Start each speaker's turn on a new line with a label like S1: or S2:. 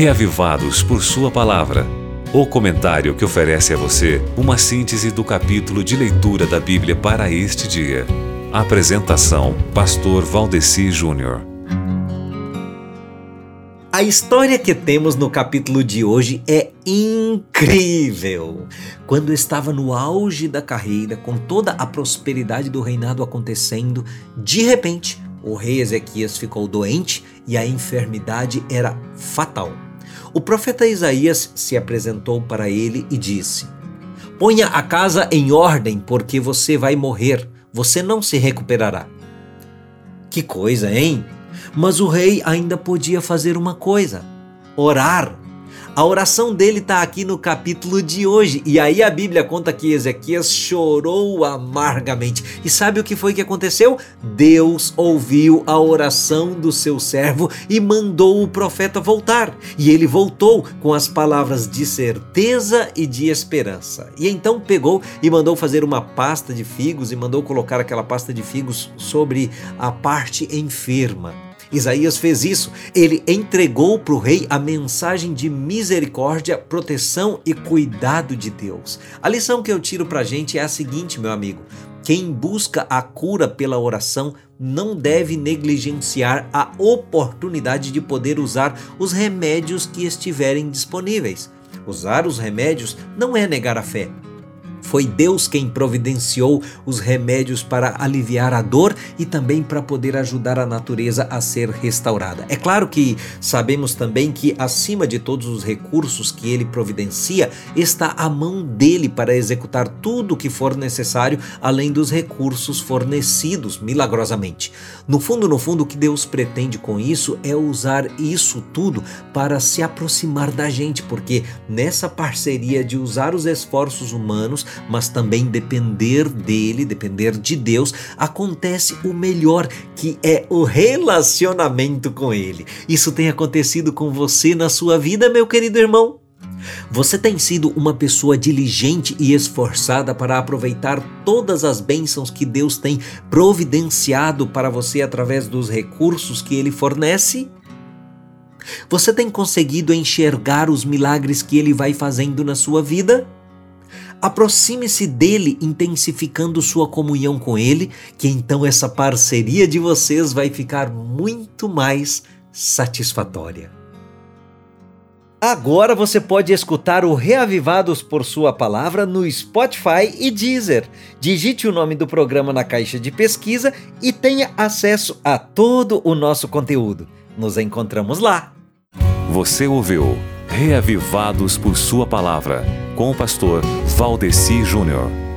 S1: Reavivados por Sua Palavra. O comentário que oferece a você uma síntese do capítulo de leitura da Bíblia para este dia. Apresentação: Pastor Valdeci Júnior.
S2: A história que temos no capítulo de hoje é incrível. Quando estava no auge da carreira, com toda a prosperidade do reinado acontecendo, de repente o rei Ezequias ficou doente e a enfermidade era fatal. O profeta Isaías se apresentou para ele e disse: Ponha a casa em ordem, porque você vai morrer, você não se recuperará. Que coisa, hein? Mas o rei ainda podia fazer uma coisa: orar. A oração dele está aqui no capítulo de hoje. E aí a Bíblia conta que Ezequias chorou amargamente. E sabe o que foi que aconteceu? Deus ouviu a oração do seu servo e mandou o profeta voltar. E ele voltou com as palavras de certeza e de esperança. E então pegou e mandou fazer uma pasta de figos e mandou colocar aquela pasta de figos sobre a parte enferma. Isaías fez isso. Ele entregou para o rei a mensagem de misericórdia, proteção e cuidado de Deus. A lição que eu tiro para a gente é a seguinte, meu amigo: quem busca a cura pela oração não deve negligenciar a oportunidade de poder usar os remédios que estiverem disponíveis. Usar os remédios não é negar a fé, foi Deus quem providenciou os remédios para aliviar a dor e também para poder ajudar a natureza a ser restaurada. É claro que sabemos também que, acima de todos os recursos que ele providencia, está a mão dele para executar tudo o que for necessário, além dos recursos fornecidos milagrosamente. No fundo, no fundo, o que Deus pretende com isso é usar isso tudo para se aproximar da gente, porque nessa parceria de usar os esforços humanos, mas também depender dele, depender de Deus, acontece o melhor, que é o relacionamento com ele. Isso tem acontecido com você na sua vida, meu querido irmão? Você tem sido uma pessoa diligente e esforçada para aproveitar todas as bênçãos que Deus tem providenciado para você através dos recursos que Ele fornece? Você tem conseguido enxergar os milagres que Ele vai fazendo na sua vida? Aproxime-se dele, intensificando sua comunhão com ele, que então essa parceria de vocês vai ficar muito mais satisfatória. Agora você pode escutar o Reavivados por Sua Palavra no Spotify e Deezer. Digite o nome do programa na caixa de pesquisa e tenha acesso a todo o nosso conteúdo. Nos encontramos lá.
S1: Você ouviu Reavivados por Sua Palavra com o pastor Valdeci Júnior.